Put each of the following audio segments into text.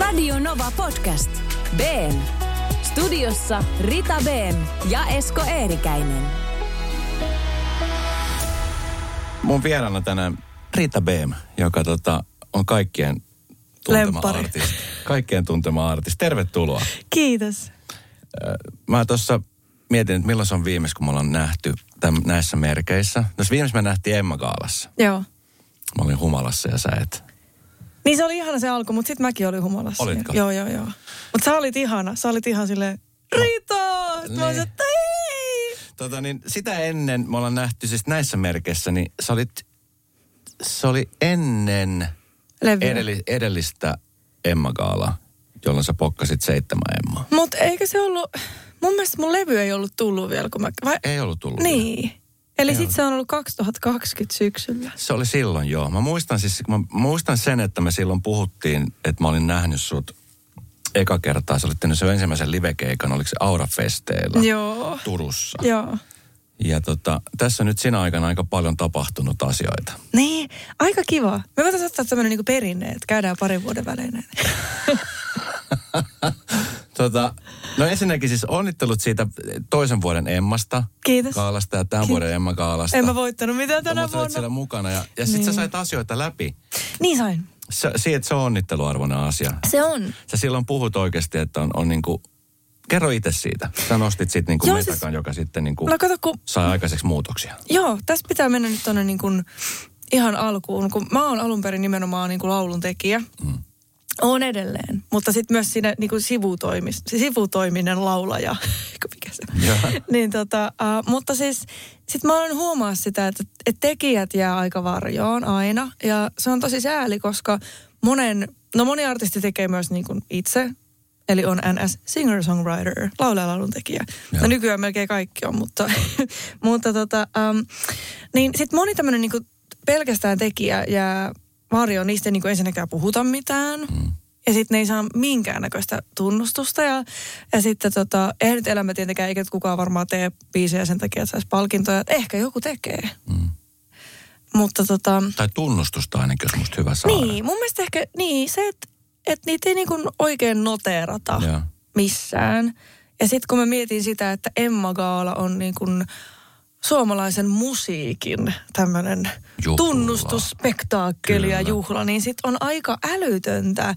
Radio Nova Podcast. BM. Studiossa Rita BM ja Esko Eerikäinen. Mun vieraana tänään Rita Beem, joka tota, on kaikkien tuntema Lemppari. artisti. Kaikkien tuntema artisti. Tervetuloa. Kiitos. Mä tuossa mietin, että milloin se on viimeis, kun me ollaan nähty täm, näissä merkeissä. Tässä viimeis me nähtiin Emma Gaalassa. Joo. Mä olin humalassa ja sä et. Niin se oli ihana se alku, mutta sitten mäkin olin humalassa. Olitko? Joo, joo, joo. Mutta sä olit ihana. Sä olit ihan silleen, Rita! No, niin. mä olin, että ei! Tota, niin sitä ennen me ollaan nähty siis näissä merkeissä, niin sä olit, se oli ennen Levyä. edelli, edellistä Emma Gaalaa, jolloin sä pokkasit seitsemän Emmaa. Mutta eikö se ollut, mun mielestä mun levy ei ollut tullut vielä, kun mä, vai, Ei ollut tullut. vielä. Eli sitten se on ollut 2020 syksyllä. Se oli silloin joo. Mä muistan, siis, mä muistan sen, että me silloin puhuttiin, että mä olin nähnyt sut eka kertaa. Sä olit tehnyt sen ensimmäisen livekeikan, oliko se Aura-festeillä Joo. Turussa. Joo. Ja tota, tässä on nyt sinä aikana aika paljon tapahtunut asioita. Niin, aika kiva. Me voitaisiin ottaa tämmöinen niinku perinne, että käydään parin vuoden välein. Tota, no ensinnäkin siis onnittelut siitä toisen vuoden Emmasta. Kiitos. Kaalasta ja tämän Kiitos. vuoden Emma Kaalasta. En mä voittanut mitään tänä Mutta sä vuonna. siellä mukana ja, ja sit sä Niin. sait asioita läpi. Niin sain. Se, siitä se on onnitteluarvoinen asia. Se on. Sä silloin puhut oikeasti, että on, on niinku, kerro itse siitä. Sä nostit sitten niinku metakan, siis- joka sitten niinku No kato, kun sai aikaiseksi muutoksia. Joo, tässä pitää mennä nyt tuonne niin kuin ihan alkuun, kun mä oon alun perin nimenomaan niin kuin laulun tekijä. Mm. Oon edelleen, mutta sitten myös siinä niin kuin sivutoimis, sivutoiminen laulaja. Mikä se? Niin tota, uh, mutta siis sit mä oon huomaa sitä, että, että tekijät jää aika varjoon aina. Ja se on tosi sääli, koska monen, no moni artisti tekee myös niin kuin itse. Eli on NS singer-songwriter, laulaja tekijä. No nykyään melkein kaikki on, mutta, mutta tota, um, niin sitten moni tämmöinen niinku pelkästään tekijä jää varjoon, niistä ei niinku ensinnäkään puhuta mitään. Mm. Ja sitten ne ei saa minkäännäköistä tunnustusta. Ja, ja sitten tota, eihän nyt elämä tietenkään, eikä kukaan varmaan tee biisejä sen takia, että saisi palkintoja. Ehkä joku tekee. Mm. Mutta tota, Tai tunnustusta ainakin, jos musta hyvä saada. niin, mun mielestä ehkä niin, se, että et niitä ei niinku oikein noteerata Joo. missään. Ja sitten kun mä mietin sitä, että Emma Gaala on niin kuin suomalaisen musiikin tämmöinen tunnustusspektaakkeli ja juhla, niin sitten on aika älytöntä,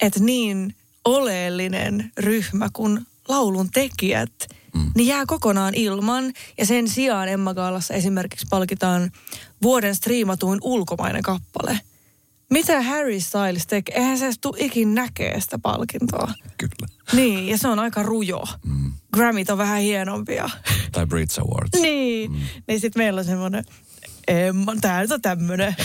että niin oleellinen ryhmä kuin laulun tekijät, mm. niin jää kokonaan ilman. Ja sen sijaan Emma Gaalassa esimerkiksi palkitaan vuoden striimatuin ulkomainen kappale. Mitä Harry Styles tekee? Eihän se ikin näkee sitä palkintoa. Kyllä. Niin, ja se on aika rujo. Mm. Grammit on vähän hienompia. Tai Brits Awards. niin, mm. niin sitten meillä on semmoinen, tää nyt on tämmönen.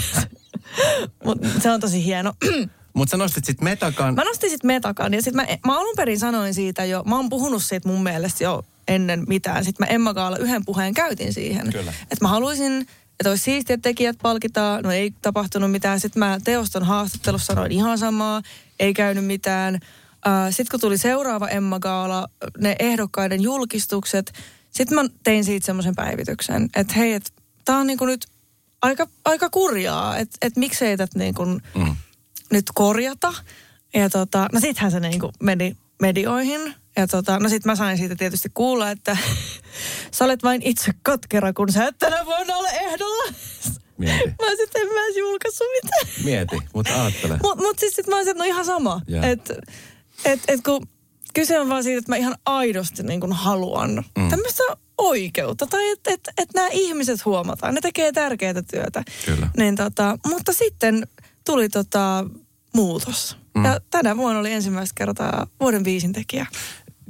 Mutta se on tosi hieno. Mutta sä nostit sitten metakan. mä nostin sitten metakan ja sitten mä, mä alun perin sanoin siitä jo, mä oon puhunut siitä mun mielestä jo ennen mitään. Sitten mä Emma Gaala yhden puheen käytin siihen. Kyllä. Että mä haluaisin, että olisi siistiä, että tekijät palkitaan. No ei tapahtunut mitään. Sitten mä teoston haastattelussa sanoin ihan samaa. Ei käynyt mitään. Uh, sitten kun tuli seuraava Emma Gaala, ne ehdokkaiden julkistukset, sitten mä tein siitä semmoisen päivityksen, että hei, että tää on niinku nyt aika, aika kurjaa, että et miksei tätä niinku Mm. nyt korjata. Ja tota, no sittenhän se niinku meni medioihin. Ja tota, no sit mä sain siitä tietysti kuulla, että sä olet vain itse katkera, kun sä et tänä vuonna ole ehdolla. Mieti. Mä sitten en mä edes julkaissut mitään. Mieti, mutta ajattele. Mutta mut siis sit mä olisin, että no ihan sama. Että et, et kun kyse on vaan siitä, että mä ihan aidosti niin kuin haluan mm. tämmöistä oikeutta. Tai että et, et nämä ihmiset huomataan. Ne tekee tärkeää työtä. Kyllä. Niin tota, mutta sitten tuli tota muutos. Mm. Ja tänä vuonna oli ensimmäistä kertaa vuoden viisin tekijä.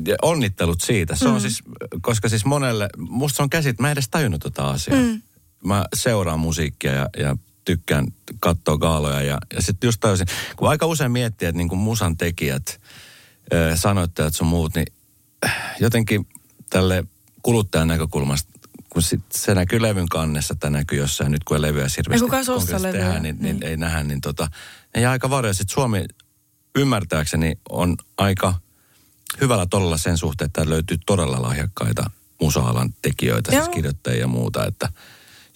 Ja onnittelut siitä. Se on siis, koska siis monelle, musta se on käsit, mä en edes tajunnut tota asiaa. Mm. Mä seuraan musiikkia ja, ja tykkään katsoa gaaloja ja, ja sitten just tajusin, kun aika usein miettii, että niin kuin musan tekijät, sanoittajat sun muut, niin äh, jotenkin tälle kuluttajan näkökulmasta, kun sit se näkyy levyn kannessa tai näkyy jossain nyt, kun ei levyä hirveästi Ei tehdään, niin, niin, niin. ei nähdä, niin tota, ne jää aika varjoja. Sitten Suomi ymmärtääkseni on aika hyvällä tolalla sen suhteen, että löytyy todella lahjakkaita musa-alan tekijöitä, siis Joo. kirjoittajia ja muuta, että,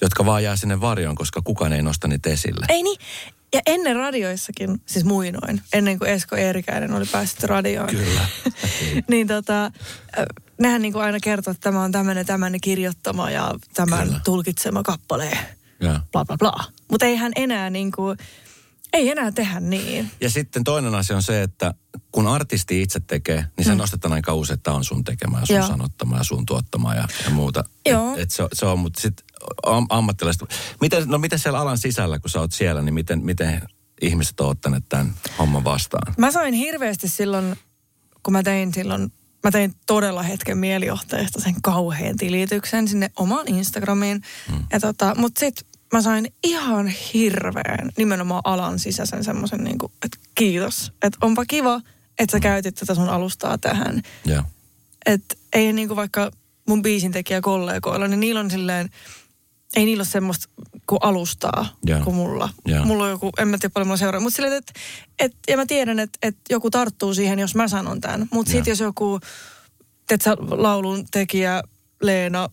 jotka vaan jää sinne varjoon, koska kukaan ei nosta niitä esille. Ei niin, Ja ennen radioissakin, siis muinoin, ennen kuin Esko Eerikäinen oli päässyt radioon. Kyllä. niin tota, nehän niin kuin aina kertoo, että tämä on tämmöinen, tämmöinen kirjoittama ja tämän Kyllä. tulkitsema kappale. Ja. Bla bla bla. Mutta eihän enää niin kuin, ei enää tehdä niin. ja sitten toinen asia on se, että kun artisti itse tekee, niin se Mm. nostetaan aika usein, että tämä on sun tekemä ja sun Joo. sanottama ja sun tuottama ja, ja muuta. Joo. Et, et se, se on, mutta sitten am, ammattilaiset. Miten, no miten siellä alan sisällä, kun sä oot siellä, niin miten, miten ihmiset on ottaneet tämän homman vastaan? Mä sain hirveästi silloin, kun mä tein silloin, mä tein todella hetken mielijohteesta sen kauhean tilityksen sinne omaan Instagramiin. Mm. Ja tota, mut sit mä sain ihan hirveän nimenomaan alan sisäisen semmoisen niin että kiitos. Että onpa kiva, että sä käytit tätä sun alustaa tähän. Ja. Että ei niin kuin vaikka mun biisintekijä kollegoilla, niin niillä on silleen, ei niillä ole semmoista kuin alustaa Joo. kuin mulla. Joo. Mulla on joku, en mä tiedä paljon mulla seuraa, mutta silleen, että et, ja mä tiedän, että et joku tarttuu siihen, jos mä sanon tämän. Mutta Joo. sitten jos joku, että laulun tekijä Leena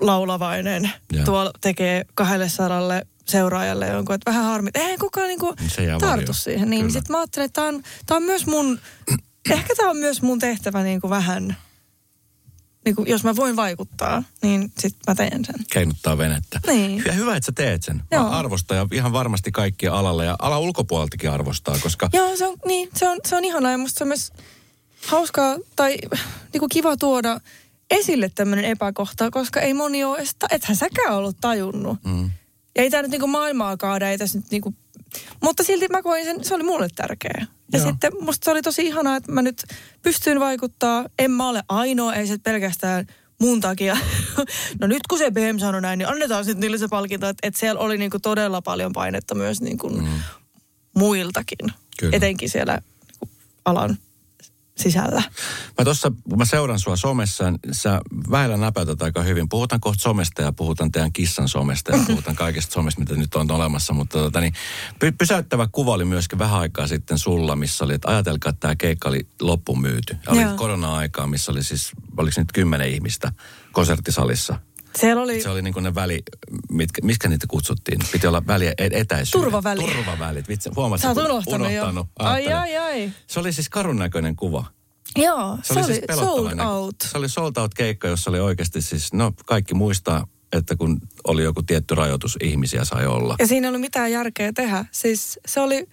Laulavainen Joo. tuolla tekee kahdelle sadalle seuraajalle jonkun, että vähän harmi. Ei kukaan niinku Niin jää tartu siihen. Niin sitten mä ajattelin, että tämä on, tää on myös mun, ehkä tämä on myös mun tehtävä niinku vähän, niinku, jos mä voin vaikuttaa, niin sitten mä teen sen. keinuttaa venettä. Niin. Ja hyvä, että sä teet sen. Mä Joo. arvostan ja ihan varmasti kaikkia alalle ja ala ulkopuoleltakin arvostaa, koska Joo, se on, niin, se on, se on ihanaa ja musta se on myös hauskaa tai niinku kiva tuoda esille tämmöinen epäkohta, koska ei moni ole edes, ethän säkään ollut tajunnut. mm, Ja ei tämä nyt niinku maailmaa kaada, ei tässä nyt niinku, mutta silti mä koin sen, se oli mulle tärkeä. Ja Joo. sitten musta se oli tosi ihanaa, että mä nyt pystyn vaikuttaa. En mä ole ainoa, ei se pelkästään mun takia. No nyt kun se BM sanoi näin, niin annetaan sitten niille se palkinto. Että, että siellä oli niinku todella paljon painetta myös niinku mm. muiltakin. Kyllä. Etenkin siellä niinku alan sisällä. Mä tuossa, kun mä seuran sua somessa, niin sä vähällä näpäytät aika hyvin. Puhutaan kohta somesta ja puhutaan teidän kissan somesta ja puhutaan kaikesta somesta, mitä nyt on olemassa. Mutta tota, niin, py- pysäyttävä kuva oli myöskin vähän aikaa sitten sulla, missä oli, että ajatelkaa, että tämä keikka oli loppuun myyty. Ja oli korona-aikaa, missä oli siis, oliko nyt kymmenen ihmistä konserttisalissa. Siellä oli, Se oli niin kuin ne väli, mitkä, miskä niitä kutsuttiin? Piti olla väliä, e- etäisyydet. Turvaväli. Turvavälit. Vitsi, huomasit, sä oot kun unohtanut, jo. Ai, ai, ai. Se oli siis karun näköinen kuva. Joo, se, se oli, siis sold näkö- out. Se oli sold out keikka, jossa oli oikeasti siis, no kaikki muistaa, että kun oli joku tietty rajoitus, ihmisiä sai olla. Ja siinä ei ollut mitään järkeä tehdä. Siis se oli,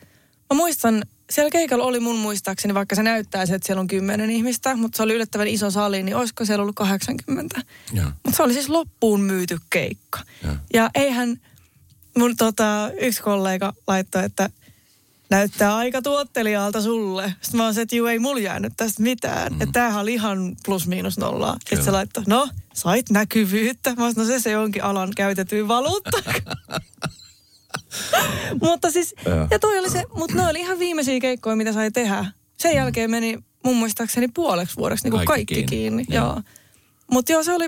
mä muistan, siellä keikalla oli mun muistaakseni, vaikka se näyttäisi, että siellä on kymmenen ihmistä, mutta se oli yllättävän iso sali, niin olisiko siellä ollut 80. Joo. Mutta se oli siis loppuun myyty keikka. Joo. Ja eihän mun tota, yksi kollega laittoi, että näyttää aika tuottelijalta sulle. Sitten mä oon se, että juu, ei mulla jäänyt tästä mitään. Mm. Että tämähän oli ihan plus miinus nollaa. Sitten se laittoi, no, sait näkyvyyttä. Mä sanoin, no se se onkin alan käytetyin valuutta. mutta siis, ja toi oli se, mutta ne oli ihan viimeisiä keikkoja, mitä sai tehdä. Sen jälkeen meni mun muistaakseni puoleksi vuodeksi niin kuin Kaikki kaikki, kiinni. kiinni. Joo. Joo. Mutta joo, se oli,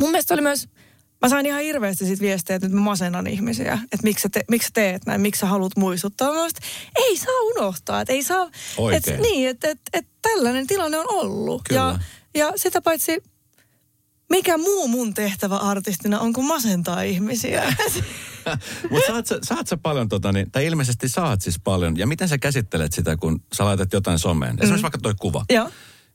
mun mielestä oli myös, mä sain ihan hirveästi sit viestejä, että nyt mä masennan ihmisiä. Että miksi sä, te, miksi sä teet näin, miksi sä haluat muistuttaa. Mä ei saa unohtaa, että ei saa. Oikein. Et, niin, että et, et tällainen tilanne on ollut. Kyllä. Ja, ja sitä paitsi, mikä muu mun tehtävä artistina on kuin masentaa ihmisiä. Mutta saat, sä- saat sä paljon, tota, niin, tai ilmeisesti saat siis paljon. Ja miten sä käsittelet sitä, kun sä laitat jotain someen? Esimerkiksi Mm. vaikka toi kuva, Joo.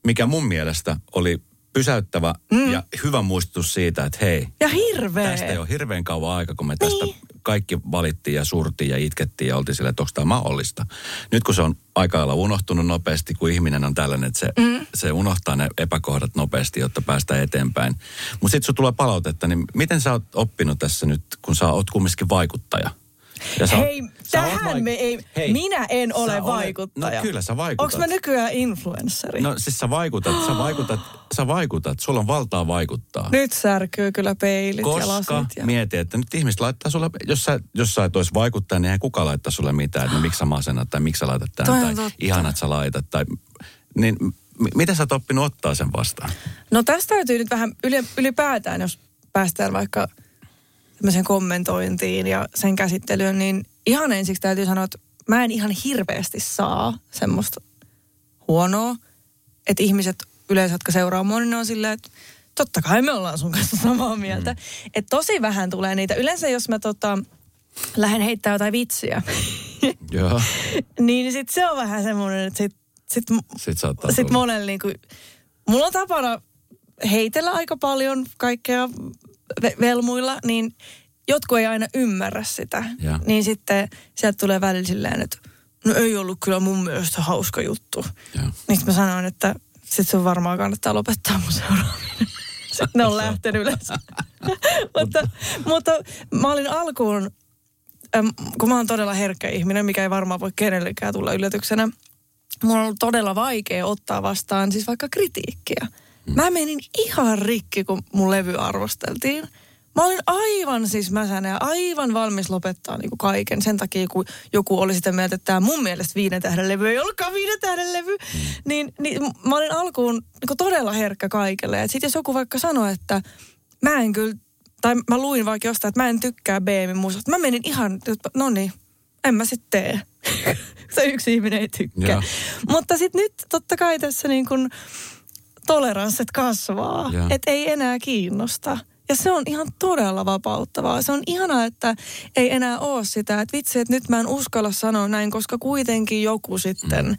mikä mun mielestä oli pysäyttävä mm. ja hyvä muistutus siitä, että hei, Ja hirveä. tästä ei ole hirveän kauan aika, kun me tästä Niin. Kaikki valittiin ja surtiin ja itkettiin ja oltiin silleen, että onko tämä mahdollista. Nyt kun se on aika lailla unohtunut nopeasti, kun ihminen on tällainen, että se, mm. se unohtaa ne epäkohdat nopeasti, jotta päästään eteenpäin. Mutta sitten sun tulee palautetta, niin miten sä oot oppinut tässä nyt, kun sä oot kumminkin vaikuttaja? Ja sä Hei, sä tähän vaik- me ei, Hei, minä en ole olet- vaikuttaja. No kyllä sä vaikutat. Onko mä nykyään influenssari? No siis sä vaikutat, sä vaikutat, sä vaikutat, sulla on valtaa vaikuttaa. Nyt särkyy kyllä peilit ja Koska lasit. Ja... mieti, että nyt ihmiset laittaa sulle, jos sä, jos sä et olisi vaikuttaa, niin eihän kukaan laittaa sulle mitään, että no, miksi sä masennat tai miksi sä laitat Toi tämän on tai totta. ihana, että sä laitat. Tai, niin m- miten sä oot oppinut ottaa sen vastaan? No tästä täytyy nyt vähän yli, ylipäätään, jos päästään vaikka tämmöiseen kommentointiin ja sen käsittelyyn, niin ihan ensiksi täytyy sanoa, että mä en ihan hirveästi saa semmoista huonoa, että ihmiset yleensä, jotka seuraa mua, niin ne on silleen, että totta kai me ollaan sun kanssa samaa mieltä. Mm. Että tosi vähän tulee niitä. Yleensä jos mä tota, lähden heittää jotain vitsiä Joo. niin sit se on vähän semmoinen, että sit, sit, saattaa sit tulla. monella niinku, mulla on tapana heitellä aika paljon kaikkea velmuilla, niin jotkut ei aina ymmärrä sitä. Ja. Niin sitten sieltä tulee välillä silleen, että no ei ollut kyllä mun mielestä hauska juttu. Joo. Niin mä sanoin, että sit sun varmaan kannattaa lopettaa mun seuraaminen. Sitten ne on lähtenyt yleensä. mutta, mutta mä olin alkuun, kun mä oon todella herkkä ihminen, mikä ei varmaan voi kenellekään tulla yllätyksenä. Mulla on ollut todella vaikea ottaa vastaan siis vaikka kritiikkiä. Mä menin ihan rikki, kun mun levy arvosteltiin. Mä olin aivan siis mäsänä ja aivan valmis lopettaa niin kuin kaiken sen takia, kun joku oli sitä mieltä, että tämä mun mielestä viiden tähden levy ei ollutkaan viiden tähden levy. Niin, niin mä olin alkuun niin kuin todella herkkä kaikelle. Sitten jos joku vaikka sanoi, että mä en kyllä, tai mä luin vaikka jostain, että mä en tykkää BMin musasta. Mä menin ihan, no niin, en mä sitten tee. Se yksi ihminen ei tykkää. Mutta sitten nyt totta kai tässä niin kuin toleranssit kasvaa. Joo. Että ei enää kiinnosta. Ja se on ihan todella vapauttavaa. Se on ihanaa, että ei enää ole sitä, että vitsi, että nyt mä en uskalla sanoa näin, koska kuitenkin joku sitten. Mm.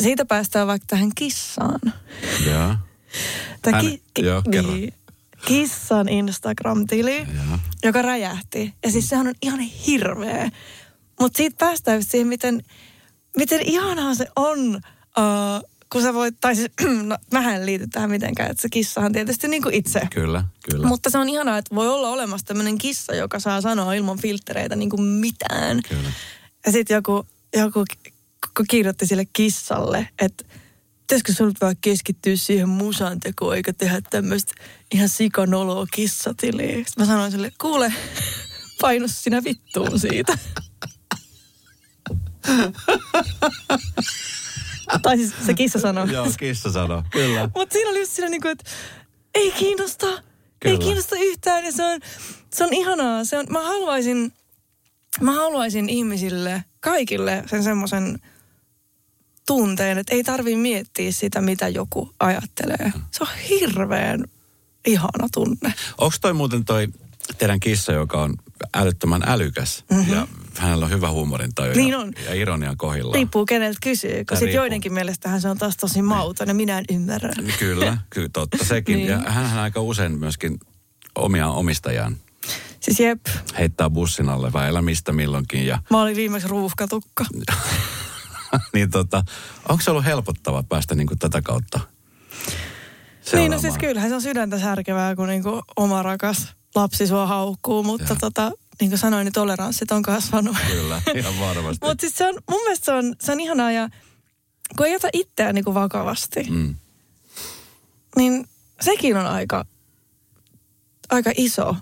Siitä päästään vaikka tähän kissaan. Joo. Tää Hän- joo, kerro. kissan Instagram-tili, Joo. joka räjähti. Ja siis sehän on ihan hirveä. Mutta siitä päästään siihen, miten, miten ihanaa se on, uh, kun sä voit, tai siis, no, mähän en liity tähän mitenkään, että se kissahan tietysti niin kuin itse. Kyllä, kyllä. Mutta se on ihanaa, että voi olla olemassa tämmöinen kissa, joka saa sanoa ilman filtreitä niin kuin mitään. Kyllä. Ja sitten joku, joku ki- ki- kirjoitti sille kissalle, että pitäisikö sun nyt vaan keskittyä siihen musan tekoon, eikä tehdä tämmöistä ihan sikanoloa kissatiliä. Sitten mä sanoin sille, kuule, painu sinä vittuun siitä. tai siis se kissa sanoi. Joo, kissa sanoo. Kyllä. Mutta siinä oli just siinä niin kuin, että ei kiinnosta. Kyllä. Ei kiinnosta yhtään ja se on, se on ihanaa. Se on, mä haluaisin, mä haluaisin ihmisille, kaikille sen semmoisen tunteen, että ei tarvi miettiä sitä, mitä joku ajattelee. Se on hirveän ihana tunne. Onko toi muuten toi teidän kissa, joka on älyttömän älykäs mm-hmm. ja hänellä on hyvä huumorintaju Niin ja, on. ja ironia kohdillaan? Riippuu keneltä kysyy, kun sitten joidenkin mielestähän se on taas tosi mauton ja minä en ymmärrä. Kyllä, kyllä totta sekin. Niin. Ja hän aika usein myöskin omia omistajaan Siis jep, heittää bussin alle välillä mistä milloinkin. Ja, mä olin viimeksi ruuhkatukka. niin tota, onko se ollut helpottava päästä niin kuin tätä kautta Niin, no siis kyllähän se on sydäntä särkevää, kun niinku oma rakas lapsi sua haukkuu, mutta Joo. tota, niin kuin sanoin, niin toleranssit on kasvanut. Kyllä, ihan varmasti. mutta siis se on, mun mielestä se on, se on ihanaa ja kun ei ota itseään niinku vakavasti, Mm. niin sekin on aika, aika iso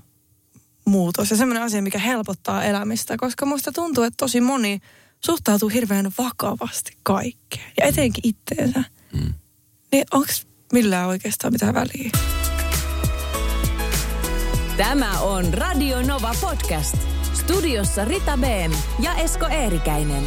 muutos ja semmoinen asia, mikä helpottaa elämistä, koska musta tuntuu, että tosi moni suhtautuu hirveän vakavasti kaikkeen ja etenkin itteensä. Mm. Niin onko millään oikeastaan mitään väliä? Tämä on Radio Nova Podcast. Studiossa Rita Beem ja Esko Eerikäinen.